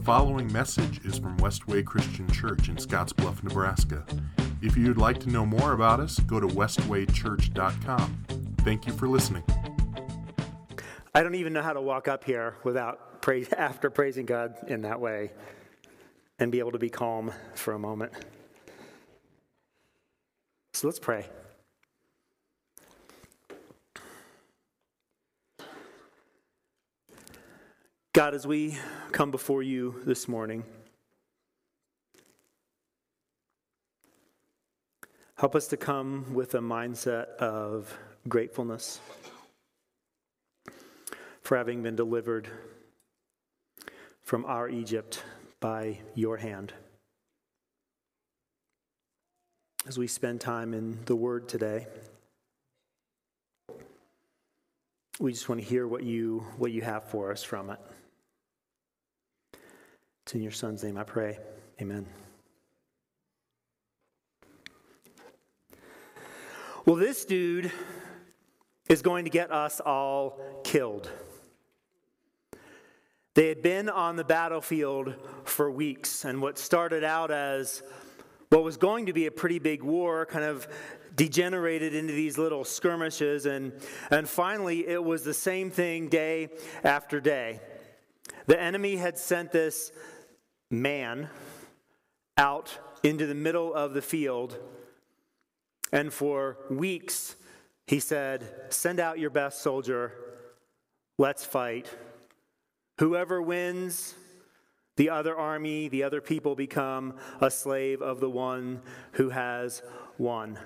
The following message is from Westway Christian Church in Scottsbluff, Nebraska. If you'd like to know more about us, go to westwaychurch.com. Thank you for listening. I don't even know how to walk up here without praise, after praising God in that way and be able to be calm for a moment. So let's pray. God, as we come before you this morning, help us to come with a mindset of gratefulness for having been delivered from our Egypt by your hand. As we spend time in the Word today, we just want to hear what you, what you have for us from it. It's in your Son's name I pray. Amen. Well, this dude is going to get us all killed. They had been on the battlefield for weeks, and what started out as what was going to be a pretty big war kind of degenerated into these little skirmishes, and, and finally it was the same thing day after day. The enemy had sent this man out into the middle of the field. And for weeks, he said, Send out your best soldier. Let's fight. Whoever wins, the other army, the other people become a slave of the one who has won.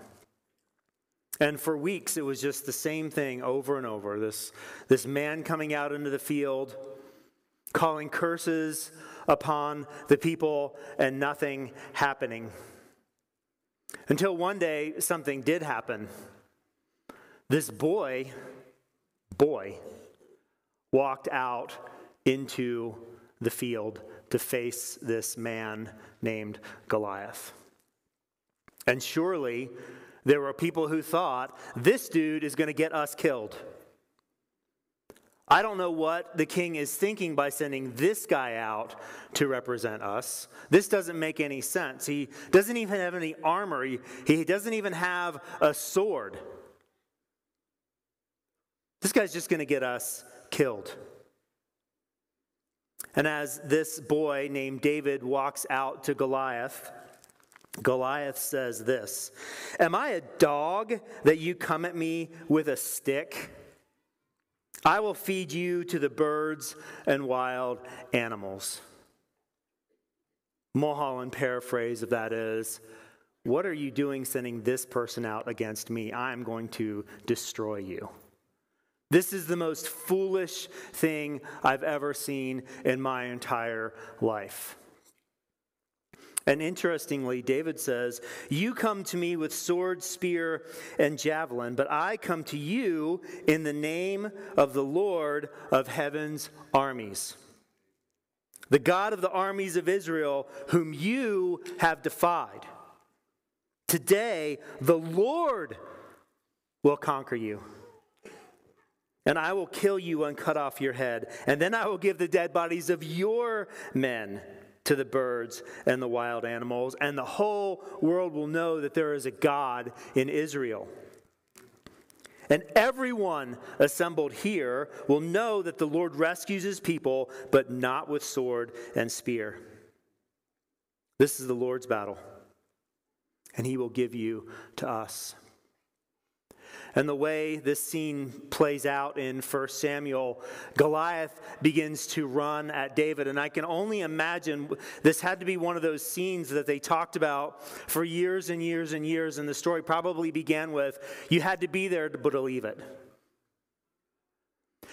And for weeks, it was just the same thing over and over. This, this man coming out into the field, calling curses upon the people and nothing happening. Until one day, something did happen. This boy, boy, walked out into the field to face this man named Goliath. And surely there were people who thought, this dude is going to get us killed. I don't know what the king is thinking by sending this guy out to represent us. This doesn't make any sense. He doesn't even have any armor, he, he doesn't even have a sword. This guy's just going to get us killed. And as this boy named David walks out to Goliath, Goliath says this Am I a dog that you come at me with a stick? I will feed you to the birds and wild animals. Mulholland paraphrase of that is What are you doing sending this person out against me? I'm going to destroy you. This is the most foolish thing I've ever seen in my entire life. And interestingly, David says, You come to me with sword, spear, and javelin, but I come to you in the name of the Lord of heaven's armies, the God of the armies of Israel, whom you have defied. Today, the Lord will conquer you. And I will kill you and cut off your head. And then I will give the dead bodies of your men to the birds and the wild animals, and the whole world will know that there is a God in Israel. And everyone assembled here will know that the Lord rescues his people, but not with sword and spear. This is the Lord's battle, and he will give you to us. And the way this scene plays out in 1 Samuel, Goliath begins to run at David. And I can only imagine this had to be one of those scenes that they talked about for years and years and years. And the story probably began with you had to be there to believe it.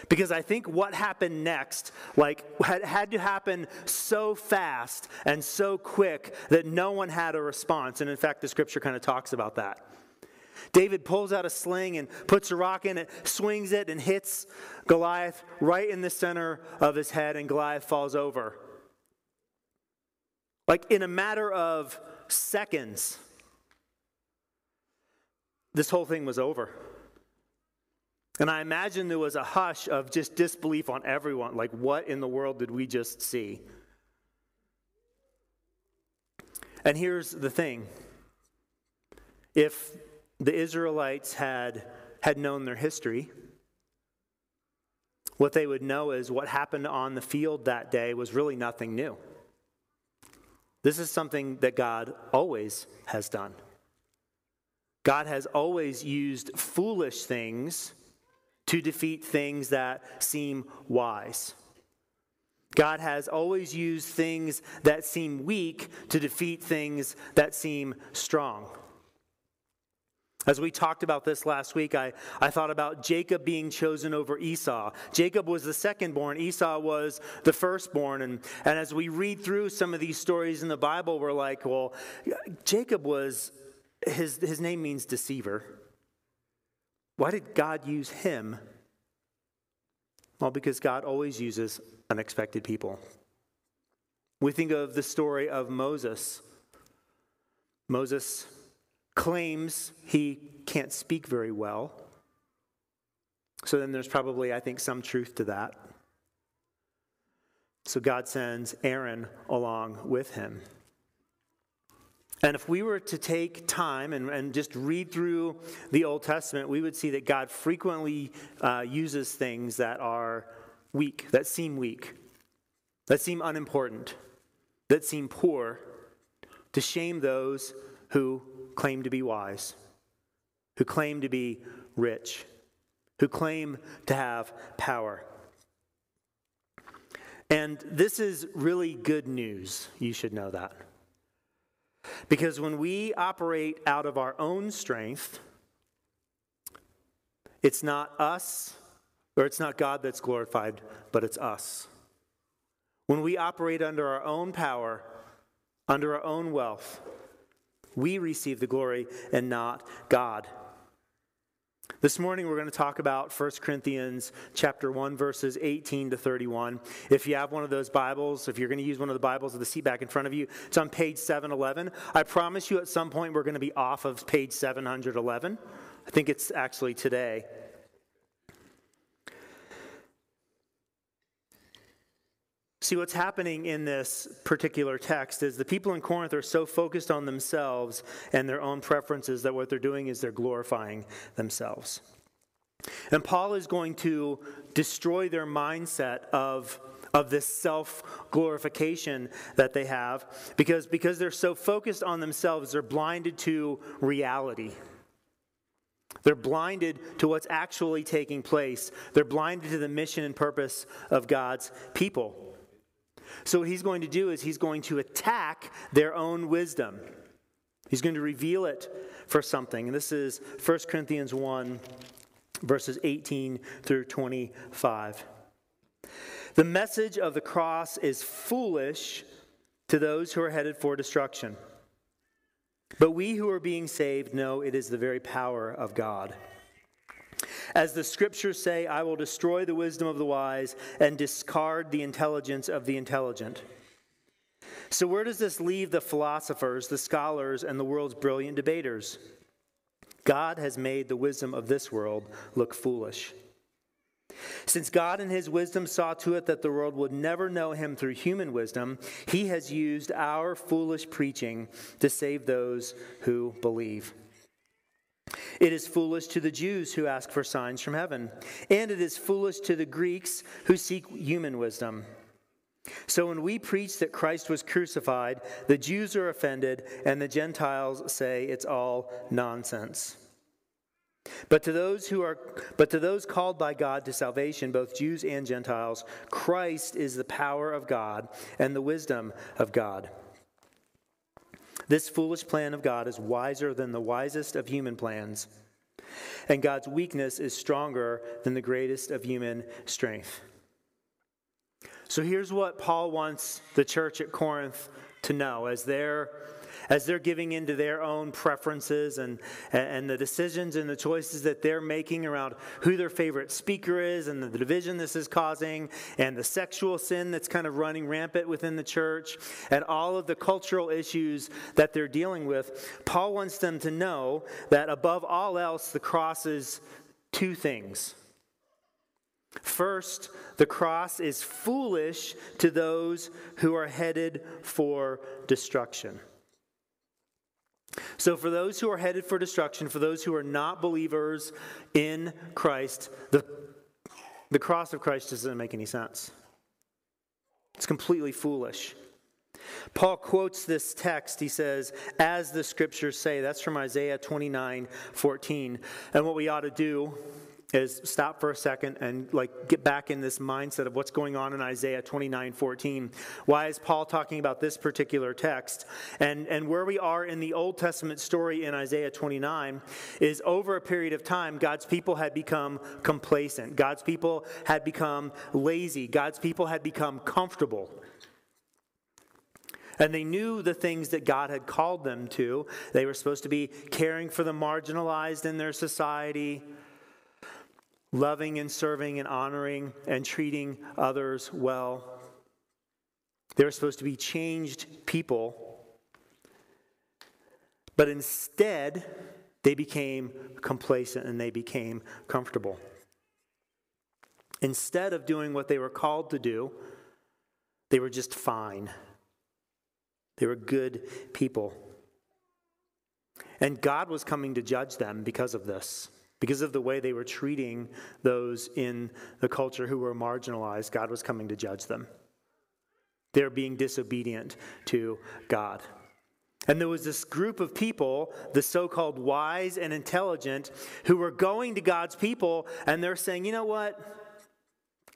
Because I think what happened next, like, had, had to happen so fast and so quick that no one had a response. And in fact, the scripture kind of talks about that. David pulls out a sling and puts a rock in it, swings it, and hits Goliath right in the center of his head, and Goliath falls over. Like in a matter of seconds, this whole thing was over. And I imagine there was a hush of just disbelief on everyone. Like, what in the world did we just see? And here's the thing if the Israelites had, had known their history, what they would know is what happened on the field that day was really nothing new. This is something that God always has done. God has always used foolish things to defeat things that seem wise. God has always used things that seem weak to defeat things that seem strong. As we talked about this last week, I, I thought about Jacob being chosen over Esau. Jacob was the second born, Esau was the firstborn. And, and as we read through some of these stories in the Bible, we're like, well, Jacob was, his, his name means deceiver. Why did God use him? Well, because God always uses unexpected people. We think of the story of Moses. Moses claims he can't speak very well. So then there's probably, I think, some truth to that. So God sends Aaron along with him. And if we were to take time and, and just read through the Old Testament, we would see that God frequently uh, uses things that are weak, that seem weak, that seem unimportant, that seem poor, to shame those who claim to be wise, who claim to be rich, who claim to have power. And this is really good news. You should know that. Because when we operate out of our own strength, it's not us, or it's not God that's glorified, but it's us. When we operate under our own power, under our own wealth, we receive the glory and not God. This morning we're going to talk about 1 Corinthians chapter 1 verses 18 to 31. If you have one of those Bibles, if you're going to use one of the Bibles with the seat back in front of you, it's on page 711. I promise you at some point we're going to be off of page 711. I think it's actually today. See, what's happening in this particular text is the people in Corinth are so focused on themselves and their own preferences that what they're doing is they're glorifying themselves. And Paul is going to destroy their mindset of, of this self glorification that they have because, because they're so focused on themselves, they're blinded to reality. They're blinded to what's actually taking place. They're blinded to the mission and purpose of God's people. So, what he's going to do is he's going to attack their own wisdom. He's going to reveal it for something. And this is 1 Corinthians 1, verses 18 through 25. The message of the cross is foolish to those who are headed for destruction. But we who are being saved know it is the very power of God. As the scriptures say, I will destroy the wisdom of the wise and discard the intelligence of the intelligent. So, where does this leave the philosophers, the scholars, and the world's brilliant debaters? God has made the wisdom of this world look foolish. Since God in his wisdom saw to it that the world would never know him through human wisdom, he has used our foolish preaching to save those who believe. It is foolish to the Jews who ask for signs from heaven, and it is foolish to the Greeks who seek human wisdom. So when we preach that Christ was crucified, the Jews are offended, and the Gentiles say it's all nonsense. But to those who are but to those called by God to salvation, both Jews and Gentiles, Christ is the power of God and the wisdom of God. This foolish plan of God is wiser than the wisest of human plans, and God's weakness is stronger than the greatest of human strength. So here's what Paul wants the church at Corinth to know as they're as they're giving into their own preferences and, and the decisions and the choices that they're making around who their favorite speaker is and the division this is causing and the sexual sin that's kind of running rampant within the church and all of the cultural issues that they're dealing with, Paul wants them to know that above all else, the cross is two things. First, the cross is foolish to those who are headed for destruction. So, for those who are headed for destruction, for those who are not believers in Christ, the, the cross of Christ doesn't make any sense. It's completely foolish. Paul quotes this text. He says, as the scriptures say. That's from Isaiah 29 14. And what we ought to do is stop for a second and like get back in this mindset of what's going on in Isaiah 29 14. Why is Paul talking about this particular text? And, and where we are in the Old Testament story in Isaiah 29 is over a period of time, God's people had become complacent. God's people had become lazy. God's people had become comfortable. And they knew the things that God had called them to. They were supposed to be caring for the marginalized in their society, loving and serving and honoring and treating others well. They were supposed to be changed people. But instead, they became complacent and they became comfortable. Instead of doing what they were called to do, they were just fine. They were good people. And God was coming to judge them because of this. Because of the way they were treating those in the culture who were marginalized, God was coming to judge them. They're being disobedient to God. And there was this group of people, the so called wise and intelligent, who were going to God's people and they're saying, you know what?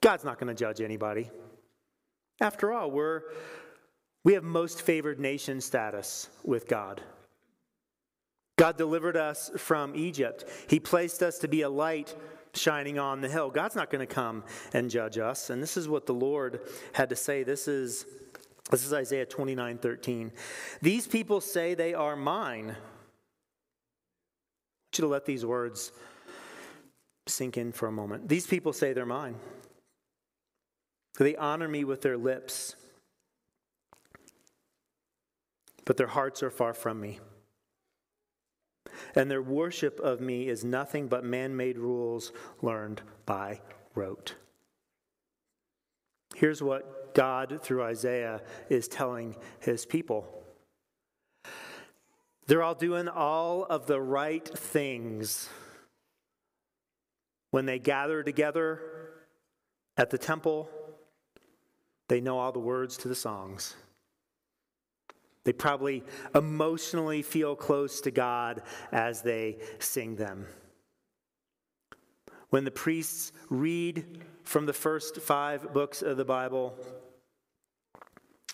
God's not going to judge anybody. After all, we're, we have most favored nation status with God. God delivered us from Egypt. He placed us to be a light shining on the hill. God's not going to come and judge us. And this is what the Lord had to say. This is this is Isaiah 29, 13. These people say they are mine. I want you to let these words sink in for a moment. These people say they're mine. They honor me with their lips but their hearts are far from me. And their worship of me is nothing but man made rules learned by rote. Here's what God, through Isaiah, is telling his people. They're all doing all of the right things. When they gather together at the temple, they know all the words to the songs. They probably emotionally feel close to God as they sing them. When the priests read from the first five books of the Bible,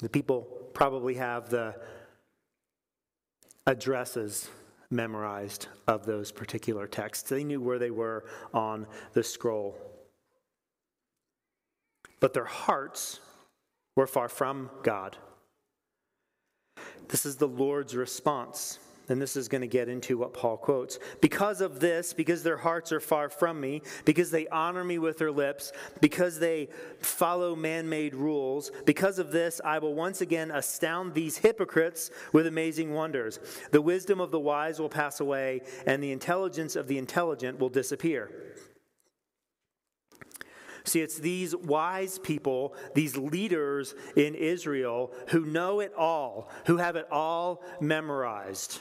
the people probably have the addresses memorized of those particular texts. They knew where they were on the scroll. But their hearts were far from God. This is the Lord's response. And this is going to get into what Paul quotes. Because of this, because their hearts are far from me, because they honor me with their lips, because they follow man made rules, because of this, I will once again astound these hypocrites with amazing wonders. The wisdom of the wise will pass away, and the intelligence of the intelligent will disappear. See, it's these wise people, these leaders in Israel who know it all, who have it all memorized.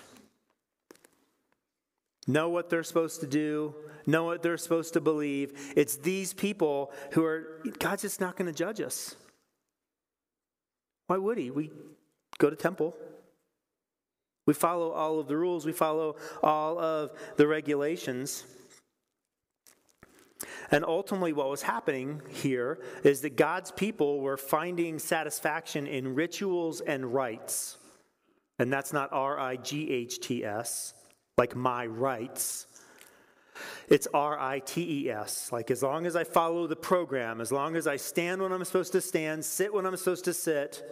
Know what they're supposed to do, know what they're supposed to believe. It's these people who are, God's just not going to judge us. Why would He? We go to temple. We follow all of the rules. We follow all of the regulations. And ultimately, what was happening here is that God's people were finding satisfaction in rituals and rites. And that's not R I G H T S, like my rights. It's R I T E S. Like, as long as I follow the program, as long as I stand when I'm supposed to stand, sit when I'm supposed to sit,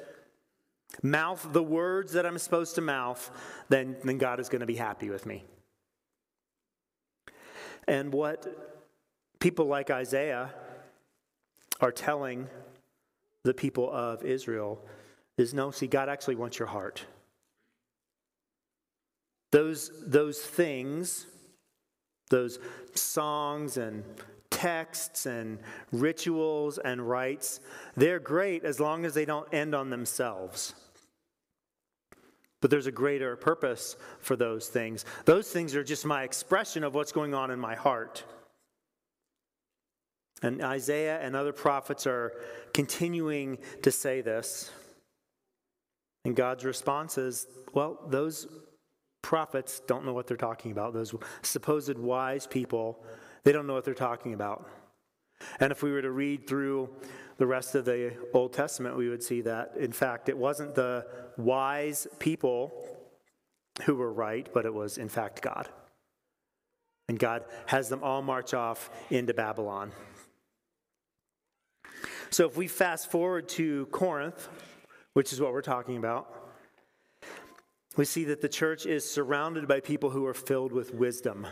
mouth the words that I'm supposed to mouth, then, then God is going to be happy with me. And what people like Isaiah are telling the people of Israel is no, see, God actually wants your heart. Those, those things, those songs and texts and rituals and rites, they're great as long as they don't end on themselves. But there's a greater purpose for those things. Those things are just my expression of what's going on in my heart. And Isaiah and other prophets are continuing to say this. And God's response is well, those prophets don't know what they're talking about. Those supposed wise people, they don't know what they're talking about. And if we were to read through the rest of the Old Testament, we would see that, in fact, it wasn't the wise people who were right, but it was, in fact, God. And God has them all march off into Babylon. So if we fast forward to Corinth, which is what we're talking about, we see that the church is surrounded by people who are filled with wisdom.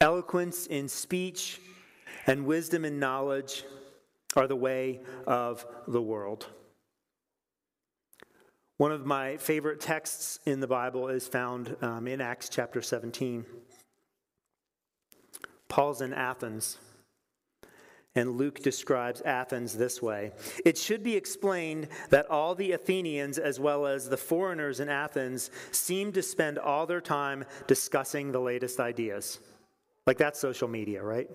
Eloquence in speech and wisdom in knowledge are the way of the world. One of my favorite texts in the Bible is found um, in Acts chapter 17. Paul's in Athens. And Luke describes Athens this way It should be explained that all the Athenians, as well as the foreigners in Athens, seem to spend all their time discussing the latest ideas. Like that's social media, right?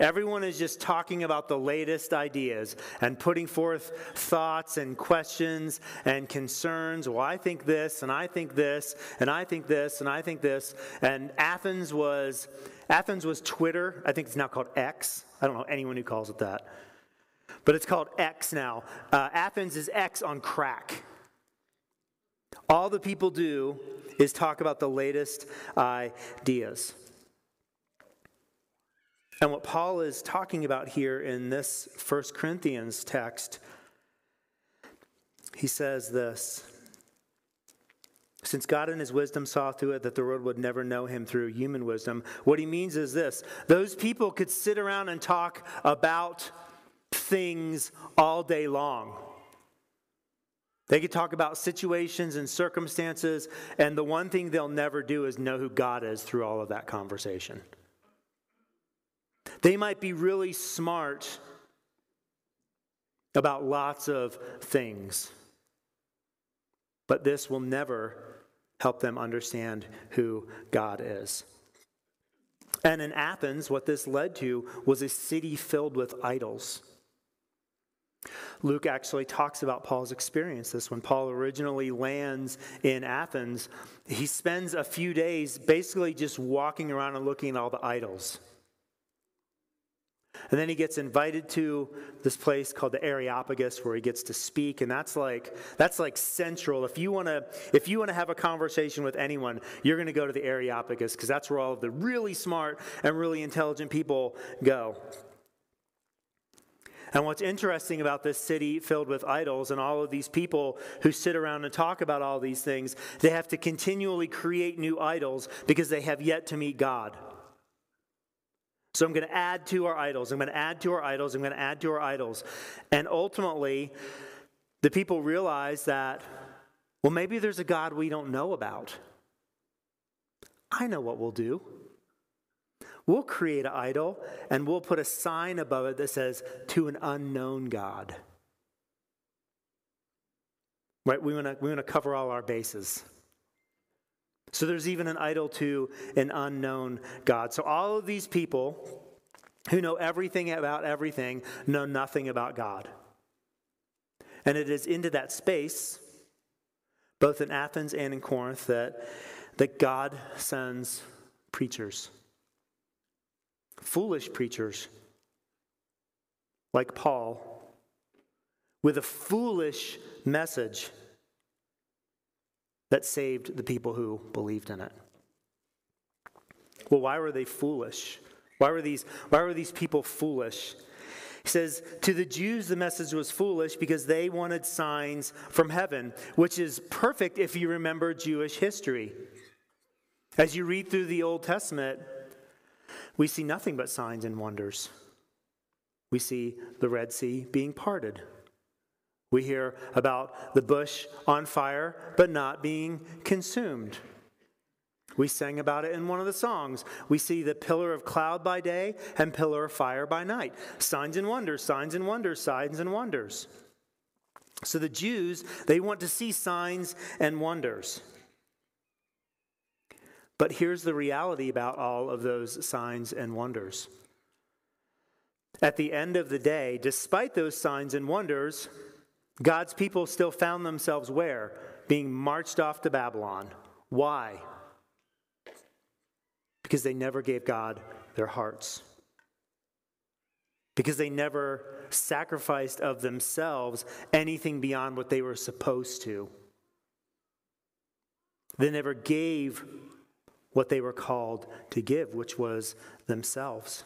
Everyone is just talking about the latest ideas and putting forth thoughts and questions and concerns. Well, I think this, and I think this, and I think this, and I think this. And Athens was Athens was Twitter. I think it's now called X. I don't know anyone who calls it that. But it's called X now. Uh, Athens is X on crack. All the people do is talk about the latest ideas. And what Paul is talking about here in this First Corinthians text, he says this since God in his wisdom saw through it that the world would never know him through human wisdom, what he means is this those people could sit around and talk about things all day long. They could talk about situations and circumstances, and the one thing they'll never do is know who God is through all of that conversation. They might be really smart about lots of things, but this will never help them understand who God is. And in Athens, what this led to was a city filled with idols. Luke actually talks about Paul's experience. This when Paul originally lands in Athens, he spends a few days basically just walking around and looking at all the idols. And then he gets invited to this place called the Areopagus where he gets to speak and that's like that's like central. If you want to if you want to have a conversation with anyone, you're going to go to the Areopagus because that's where all of the really smart and really intelligent people go. And what's interesting about this city filled with idols and all of these people who sit around and talk about all these things, they have to continually create new idols because they have yet to meet God. So I'm going to add to our idols. I'm going to add to our idols. I'm going to add to our idols. And ultimately, the people realize that, well, maybe there's a God we don't know about. I know what we'll do. We'll create an idol and we'll put a sign above it that says, to an unknown God. Right? We want to we want to cover all our bases. So there's even an idol to an unknown God. So all of these people who know everything about everything know nothing about God. And it is into that space, both in Athens and in Corinth, that, that God sends preachers, foolish preachers like Paul, with a foolish message that saved the people who believed in it. Well, why were they foolish? Why were these, why were these people foolish? He says, To the Jews, the message was foolish because they wanted signs from heaven, which is perfect if you remember Jewish history. As you read through the Old Testament, we see nothing but signs and wonders. We see the Red Sea being parted. We hear about the bush on fire but not being consumed. We sang about it in one of the songs. We see the pillar of cloud by day and pillar of fire by night. Signs and wonders, signs and wonders, signs and wonders. So the Jews, they want to see signs and wonders. But here's the reality about all of those signs and wonders. At the end of the day, despite those signs and wonders, God's people still found themselves where? Being marched off to Babylon. Why? Because they never gave God their hearts. Because they never sacrificed of themselves anything beyond what they were supposed to. They never gave what they were called to give, which was themselves.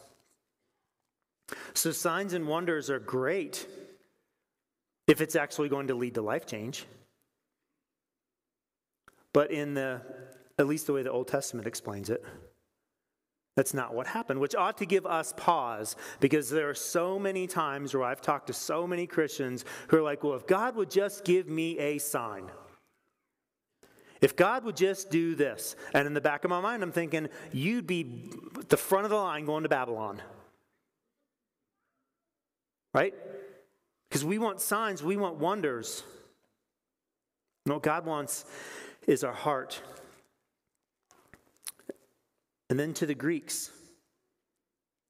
So, signs and wonders are great if it's actually going to lead to life change. But in the, at least the way the Old Testament explains it, that's not what happened, which ought to give us pause because there are so many times where I've talked to so many Christians who are like, well, if God would just give me a sign, if God would just do this. And in the back of my mind, I'm thinking, you'd be the front of the line going to Babylon. Right? Because we want signs, we want wonders. And what God wants is our heart. And then to the Greeks.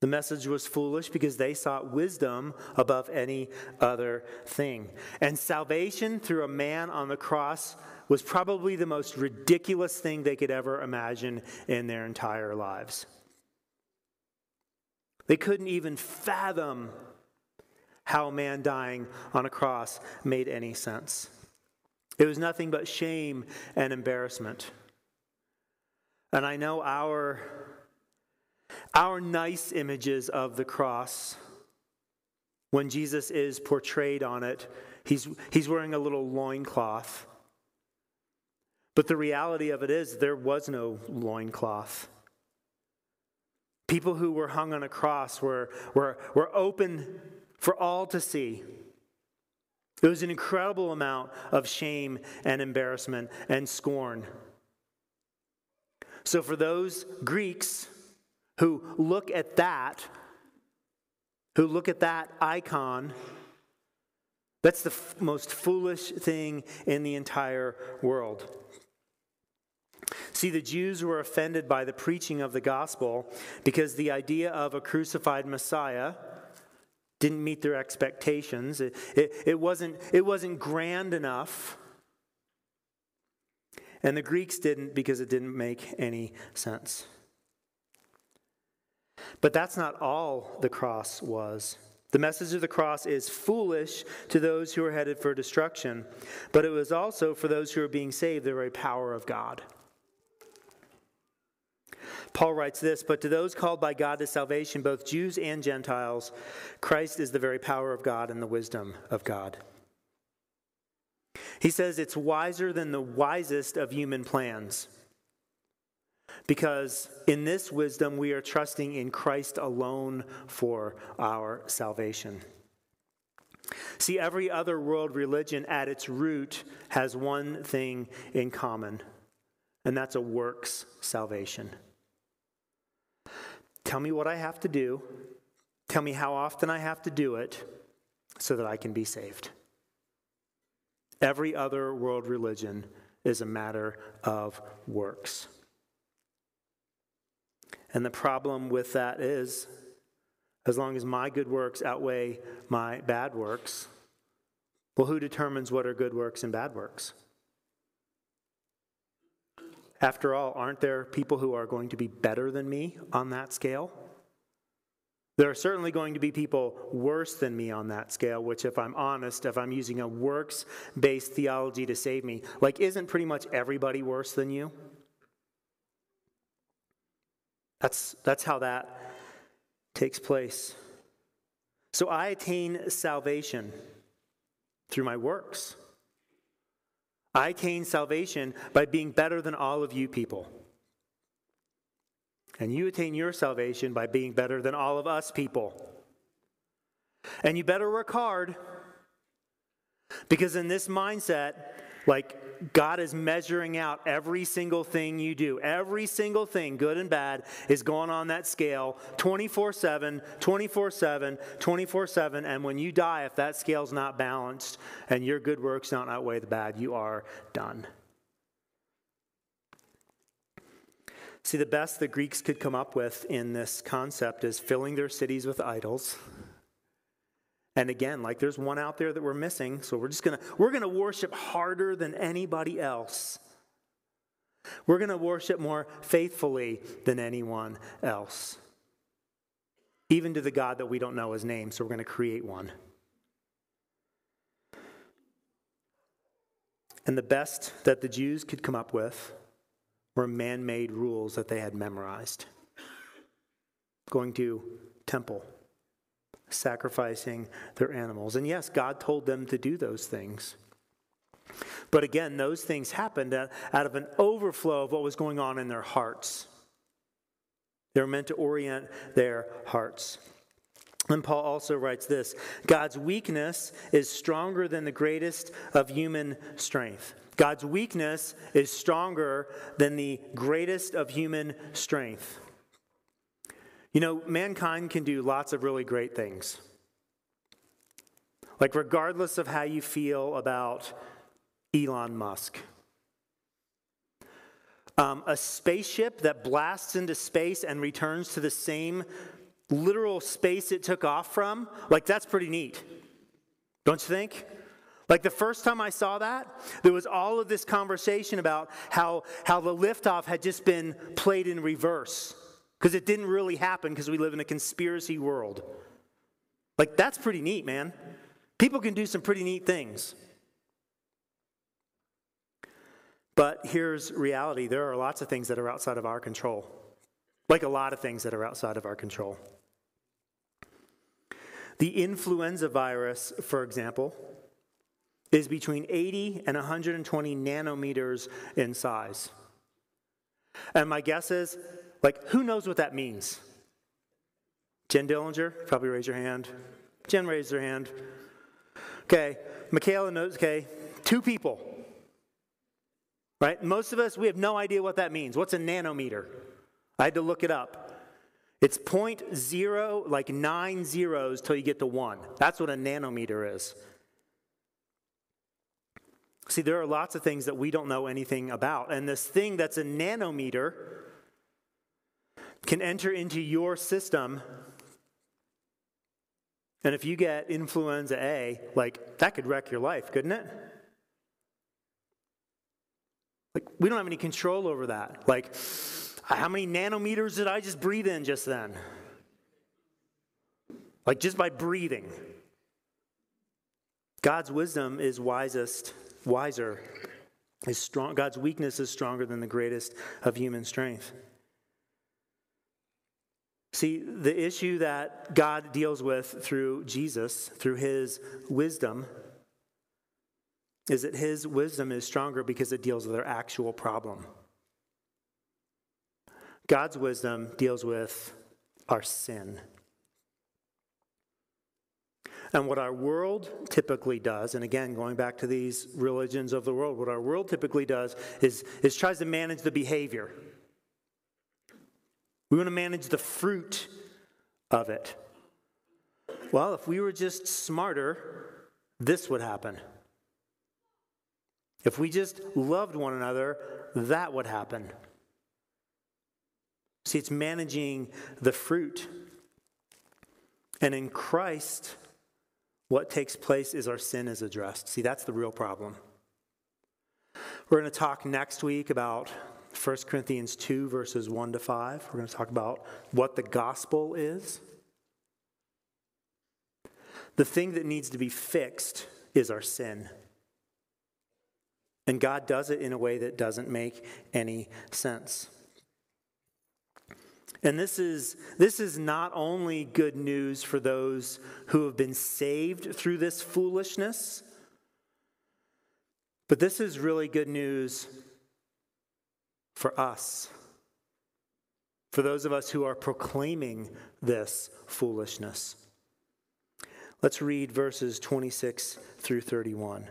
The message was foolish because they sought wisdom above any other thing. And salvation through a man on the cross was probably the most ridiculous thing they could ever imagine in their entire lives. They couldn't even fathom how man dying on a cross made any sense. It was nothing but shame and embarrassment. And I know our, our nice images of the cross, when Jesus is portrayed on it, he's, he's wearing a little loincloth. But the reality of it is, there was no loincloth. People who were hung on a cross were, were, were open for all to see. It was an incredible amount of shame and embarrassment and scorn. So, for those Greeks who look at that, who look at that icon, that's the f- most foolish thing in the entire world. See, the Jews were offended by the preaching of the gospel because the idea of a crucified Messiah didn't meet their expectations. It, it, it, wasn't, it wasn't grand enough. And the Greeks didn't because it didn't make any sense. But that's not all the cross was. The message of the cross is foolish to those who are headed for destruction, but it was also for those who are being saved the very power of God. Paul writes this But to those called by God to salvation, both Jews and Gentiles, Christ is the very power of God and the wisdom of God. He says it's wiser than the wisest of human plans. Because in this wisdom, we are trusting in Christ alone for our salvation. See, every other world religion at its root has one thing in common, and that's a works salvation. Tell me what I have to do. Tell me how often I have to do it so that I can be saved. Every other world religion is a matter of works. And the problem with that is, as long as my good works outweigh my bad works, well, who determines what are good works and bad works? After all, aren't there people who are going to be better than me on that scale? There are certainly going to be people worse than me on that scale, which, if I'm honest, if I'm using a works based theology to save me, like, isn't pretty much everybody worse than you? That's, that's how that takes place. So I attain salvation through my works. I attain salvation by being better than all of you people. And you attain your salvation by being better than all of us people. And you better work hard because in this mindset, Like, God is measuring out every single thing you do. Every single thing, good and bad, is going on that scale 24 7, 24 7, 24 7. And when you die, if that scale's not balanced and your good works don't outweigh the bad, you are done. See, the best the Greeks could come up with in this concept is filling their cities with idols. And again, like there's one out there that we're missing, so we're just gonna we're gonna worship harder than anybody else. We're gonna worship more faithfully than anyone else. Even to the God that we don't know his name, so we're gonna create one. And the best that the Jews could come up with were man made rules that they had memorized. Going to temple, sacrificing their animals. And yes, God told them to do those things. But again, those things happened out of an overflow of what was going on in their hearts. They were meant to orient their hearts. And Paul also writes this God's weakness is stronger than the greatest of human strength. God's weakness is stronger than the greatest of human strength. You know, mankind can do lots of really great things. Like, regardless of how you feel about Elon Musk, um, a spaceship that blasts into space and returns to the same literal space it took off from, like, that's pretty neat. Don't you think? Like the first time I saw that, there was all of this conversation about how, how the liftoff had just been played in reverse because it didn't really happen because we live in a conspiracy world. Like that's pretty neat, man. People can do some pretty neat things. But here's reality there are lots of things that are outside of our control, like a lot of things that are outside of our control. The influenza virus, for example, is between 80 and 120 nanometers in size. And my guess is, like, who knows what that means? Jen Dillinger, probably raise your hand. Jen raised her hand. Okay, Michaela knows, okay, two people. Right? Most of us, we have no idea what that means. What's a nanometer? I had to look it up. It's point zero, like nine zeros till you get to one. That's what a nanometer is. See, there are lots of things that we don't know anything about. And this thing that's a nanometer can enter into your system. And if you get influenza A, like that could wreck your life, couldn't it? Like, we don't have any control over that. Like, how many nanometers did I just breathe in just then? Like, just by breathing. God's wisdom is wisest wiser. Is strong, God's weakness is stronger than the greatest of human strength. See, the issue that God deals with through Jesus, through his wisdom, is that his wisdom is stronger because it deals with our actual problem. God's wisdom deals with our sin. And what our world typically does, and again, going back to these religions of the world, what our world typically does is, is tries to manage the behavior. We want to manage the fruit of it. Well, if we were just smarter, this would happen. If we just loved one another, that would happen. See, it's managing the fruit. And in Christ, what takes place is our sin is addressed. See, that's the real problem. We're going to talk next week about 1 Corinthians 2, verses 1 to 5. We're going to talk about what the gospel is. The thing that needs to be fixed is our sin. And God does it in a way that doesn't make any sense. And this is, this is not only good news for those who have been saved through this foolishness, but this is really good news for us, for those of us who are proclaiming this foolishness. Let's read verses 26 through 31.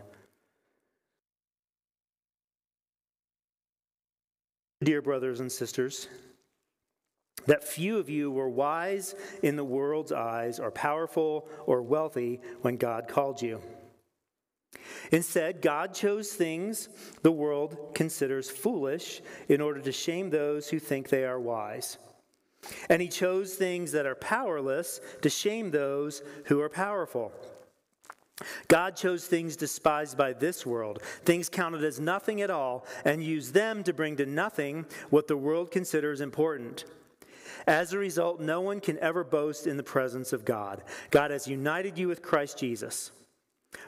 Dear brothers and sisters, that few of you were wise in the world's eyes, or powerful, or wealthy when God called you. Instead, God chose things the world considers foolish in order to shame those who think they are wise. And He chose things that are powerless to shame those who are powerful. God chose things despised by this world, things counted as nothing at all, and used them to bring to nothing what the world considers important. As a result, no one can ever boast in the presence of God. God has united you with Christ Jesus.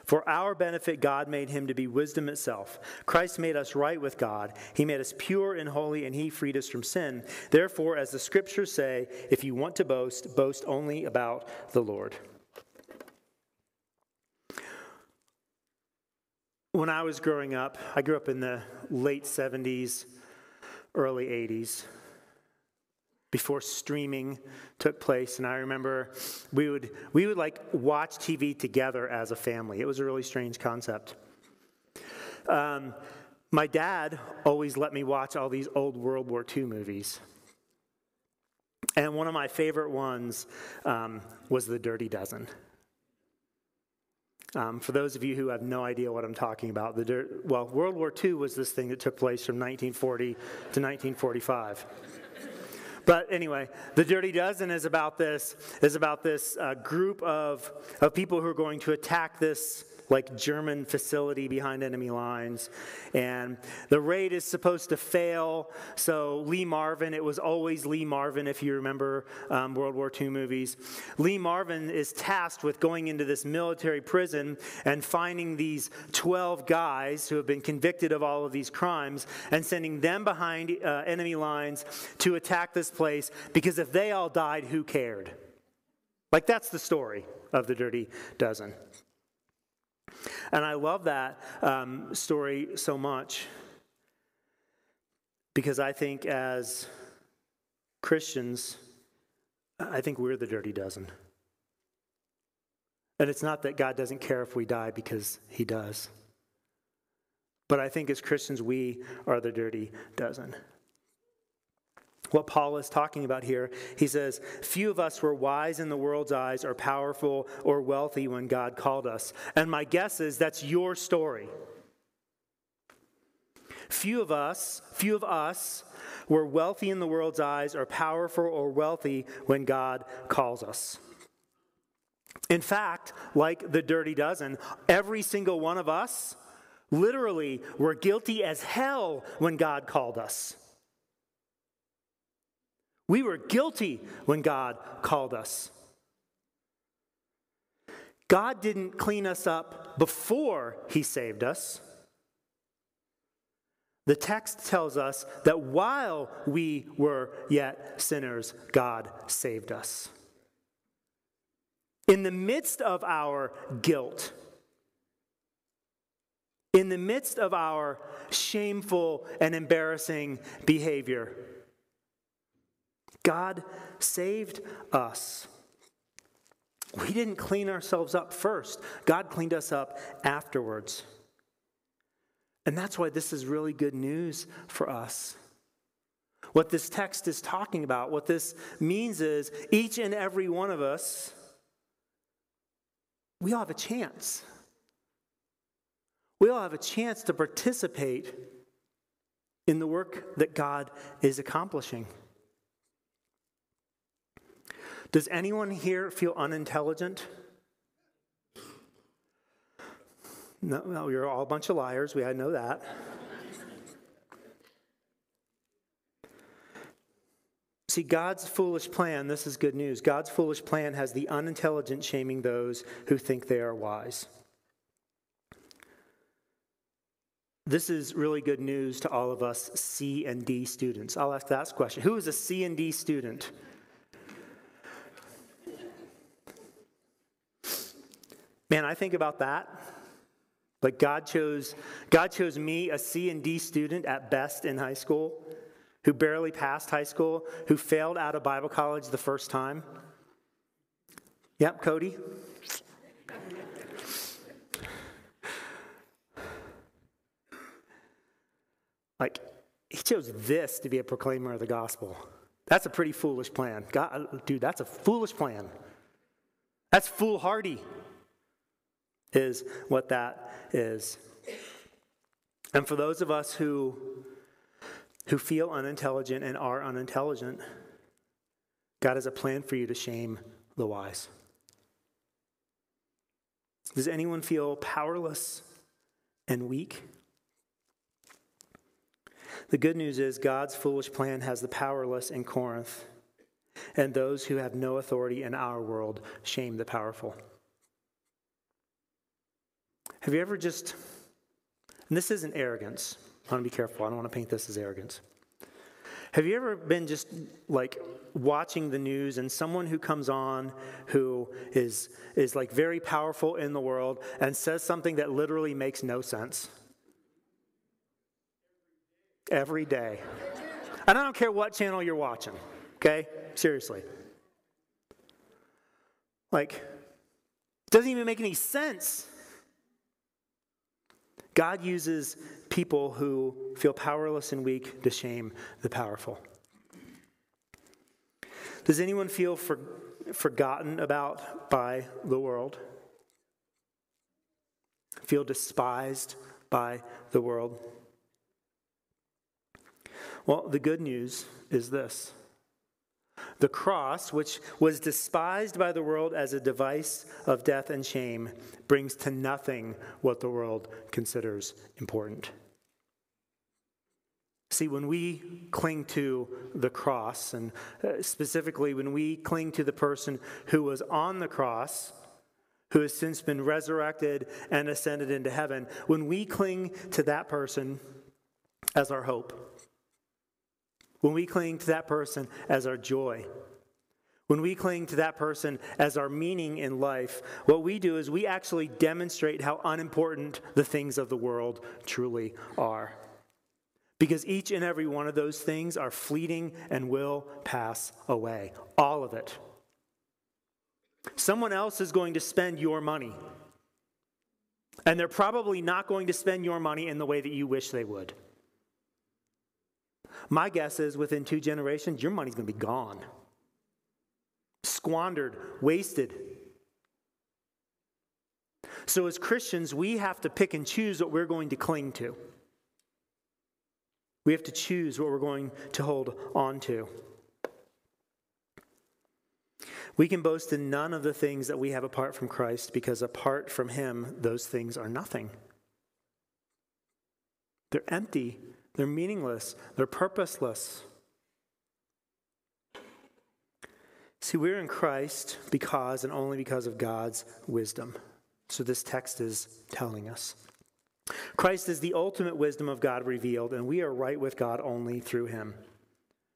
For our benefit, God made him to be wisdom itself. Christ made us right with God. He made us pure and holy, and he freed us from sin. Therefore, as the scriptures say, if you want to boast, boast only about the Lord. When I was growing up, I grew up in the late 70s, early 80s, before streaming took place. And I remember we would, we would like watch TV together as a family. It was a really strange concept. Um, my dad always let me watch all these old World War II movies. And one of my favorite ones um, was The Dirty Dozen. Um, for those of you who have no idea what I'm talking about, the, well, World War II was this thing that took place from 1940 to 1945. But anyway, the Dirty Dozen is about this is about this uh, group of of people who are going to attack this like German facility behind enemy lines. And the raid is supposed to fail. So Lee Marvin, it was always Lee Marvin, if you remember um, World War II movies. Lee Marvin is tasked with going into this military prison and finding these 12 guys who have been convicted of all of these crimes and sending them behind uh, enemy lines to attack this place because if they all died, who cared? Like, that's the story of the Dirty Dozen. And I love that um, story so much because I think as Christians, I think we're the dirty dozen. And it's not that God doesn't care if we die because He does. But I think as Christians, we are the dirty dozen what Paul is talking about here. He says, Few of us were wise in the world's eyes, or powerful, or wealthy when God called us. And my guess is that's your story. Few of us, few of us were wealthy in the world's eyes, or powerful, or wealthy when God calls us. In fact, like the dirty dozen, every single one of us literally were guilty as hell when God called us. We were guilty when God called us. God didn't clean us up before He saved us. The text tells us that while we were yet sinners, God saved us. In the midst of our guilt, in the midst of our shameful and embarrassing behavior, God saved us. We didn't clean ourselves up first, God cleaned us up afterwards. And that's why this is really good news for us. What this text is talking about, what this means is each and every one of us, we all have a chance. We all have a chance to participate in the work that God is accomplishing. Does anyone here feel unintelligent? No, no, you're all a bunch of liars. We had know that. See, God's foolish plan, this is good news. God's foolish plan has the unintelligent shaming those who think they are wise. This is really good news to all of us C and D students. I'll ask that question. Who is a C and D student? Man, I think about that. Like God chose, God chose me, a C and D student at best in high school, who barely passed high school, who failed out of Bible college the first time. Yep, Cody. Like, he chose this to be a proclaimer of the gospel. That's a pretty foolish plan. God, dude, that's a foolish plan. That's foolhardy, is what that is. And for those of us who, who feel unintelligent and are unintelligent, God has a plan for you to shame the wise. Does anyone feel powerless and weak? The good news is God's foolish plan has the powerless in Corinth, and those who have no authority in our world shame the powerful. Have you ever just, and this isn't arrogance, I want to be careful, I don't want to paint this as arrogance. Have you ever been just like watching the news and someone who comes on who is is like very powerful in the world and says something that literally makes no sense? Every day. And I don't care what channel you're watching, okay? Seriously. Like, doesn't even make any sense. God uses people who feel powerless and weak to shame the powerful. Does anyone feel for, forgotten about by the world? Feel despised by the world? Well, the good news is this the cross, which was despised by the world as a device of death and shame, brings to nothing what the world considers important. See, when we cling to the cross, and uh, specifically when we cling to the person who was on the cross, who has since been resurrected and ascended into heaven, when we cling to that person as our hope, when we cling to that person as our joy, when we cling to that person as our meaning in life, what we do is we actually demonstrate how unimportant the things of the world truly are. Because each and every one of those things are fleeting and will pass away. All of it. Someone else is going to spend your money. And they're probably not going to spend your money in the way that you wish they would. My guess is within two generations, your money's going to be gone, squandered, wasted. So, as Christians, we have to pick and choose what we're going to cling to. We have to choose what we're going to hold on to. We can boast in none of the things that we have apart from Christ because apart from Him, those things are nothing. They're empty they're meaningless, they're purposeless. See, we're in Christ because and only because of God's wisdom. So this text is telling us. Christ is the ultimate wisdom of God revealed, and we are right with God only through him.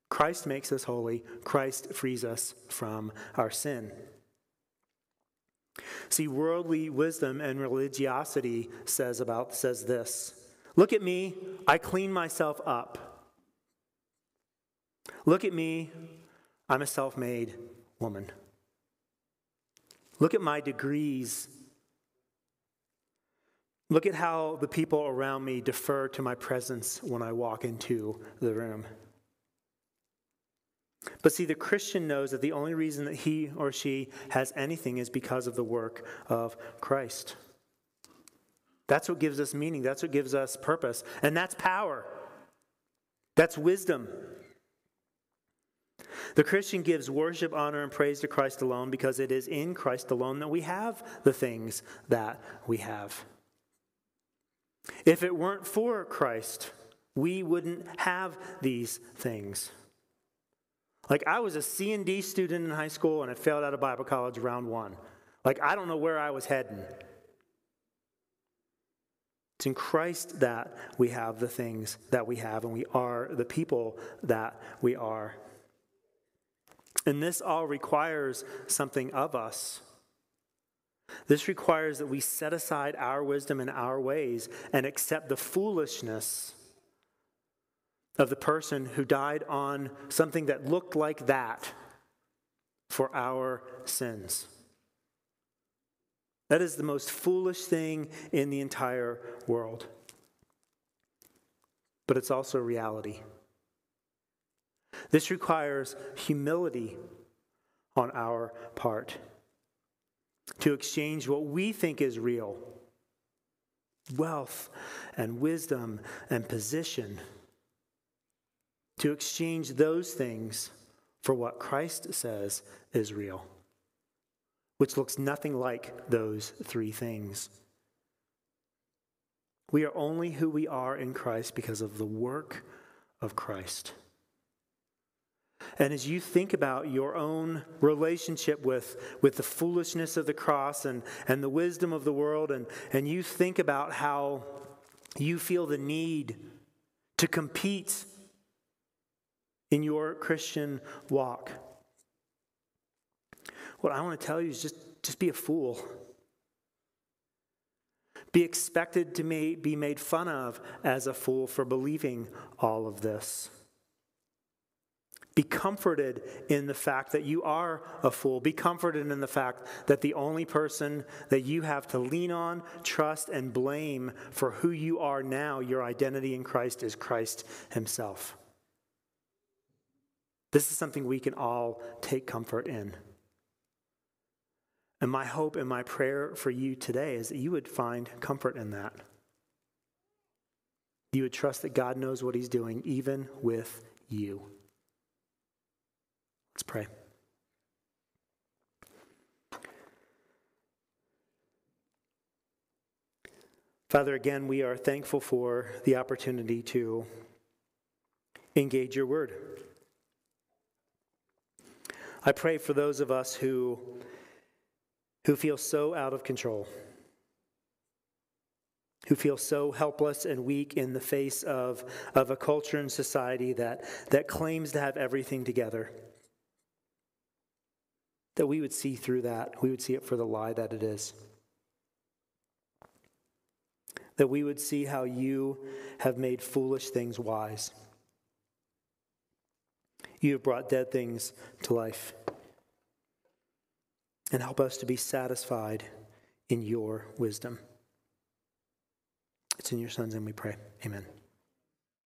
Christ makes us holy, Christ frees us from our sin. See, worldly wisdom and religiosity says about says this Look at me, I clean myself up. Look at me, I'm a self made woman. Look at my degrees. Look at how the people around me defer to my presence when I walk into the room. But see, the Christian knows that the only reason that he or she has anything is because of the work of Christ. That's what gives us meaning. That's what gives us purpose. And that's power. That's wisdom. The Christian gives worship, honor, and praise to Christ alone because it is in Christ alone that we have the things that we have. If it weren't for Christ, we wouldn't have these things. Like I was a C and D student in high school and I failed out of Bible college round one. Like I don't know where I was heading. It's in Christ that we have the things that we have, and we are the people that we are. And this all requires something of us. This requires that we set aside our wisdom and our ways and accept the foolishness of the person who died on something that looked like that for our sins. That is the most foolish thing in the entire world. but it's also reality. This requires humility on our part to exchange what we think is real wealth and wisdom and position to exchange those things for what Christ says is real, which looks nothing like those three things. We are only who we are in Christ because of the work of Christ. And as you think about your own relationship with, with the foolishness of the cross and, and the wisdom of the world, and, and you think about how you feel the need to compete in your Christian walk, what I want to tell you is just, just be a fool. Be expected to be made fun of as a fool for believing all of this. Be comforted in the fact that you are a fool. Be comforted in the fact that the only person that you have to lean on, trust, and blame for who you are now, your identity in Christ, is Christ Himself. This is something we can all take comfort in. And my hope and my prayer for you today is that you would find comfort in that. You would trust that God knows what He's doing, even with you. Let's pray. Father, again, we are thankful for the opportunity to engage your word. I pray for those of us who, who feel so out of control, who feel so helpless and weak in the face of, of a culture and society that, that claims to have everything together that we would see through that. We would see it for the lie that it is. That we would see how you have made foolish things wise. You have brought dead things to life. And help us to be satisfied in your wisdom. It's in your Son's name we pray. Amen.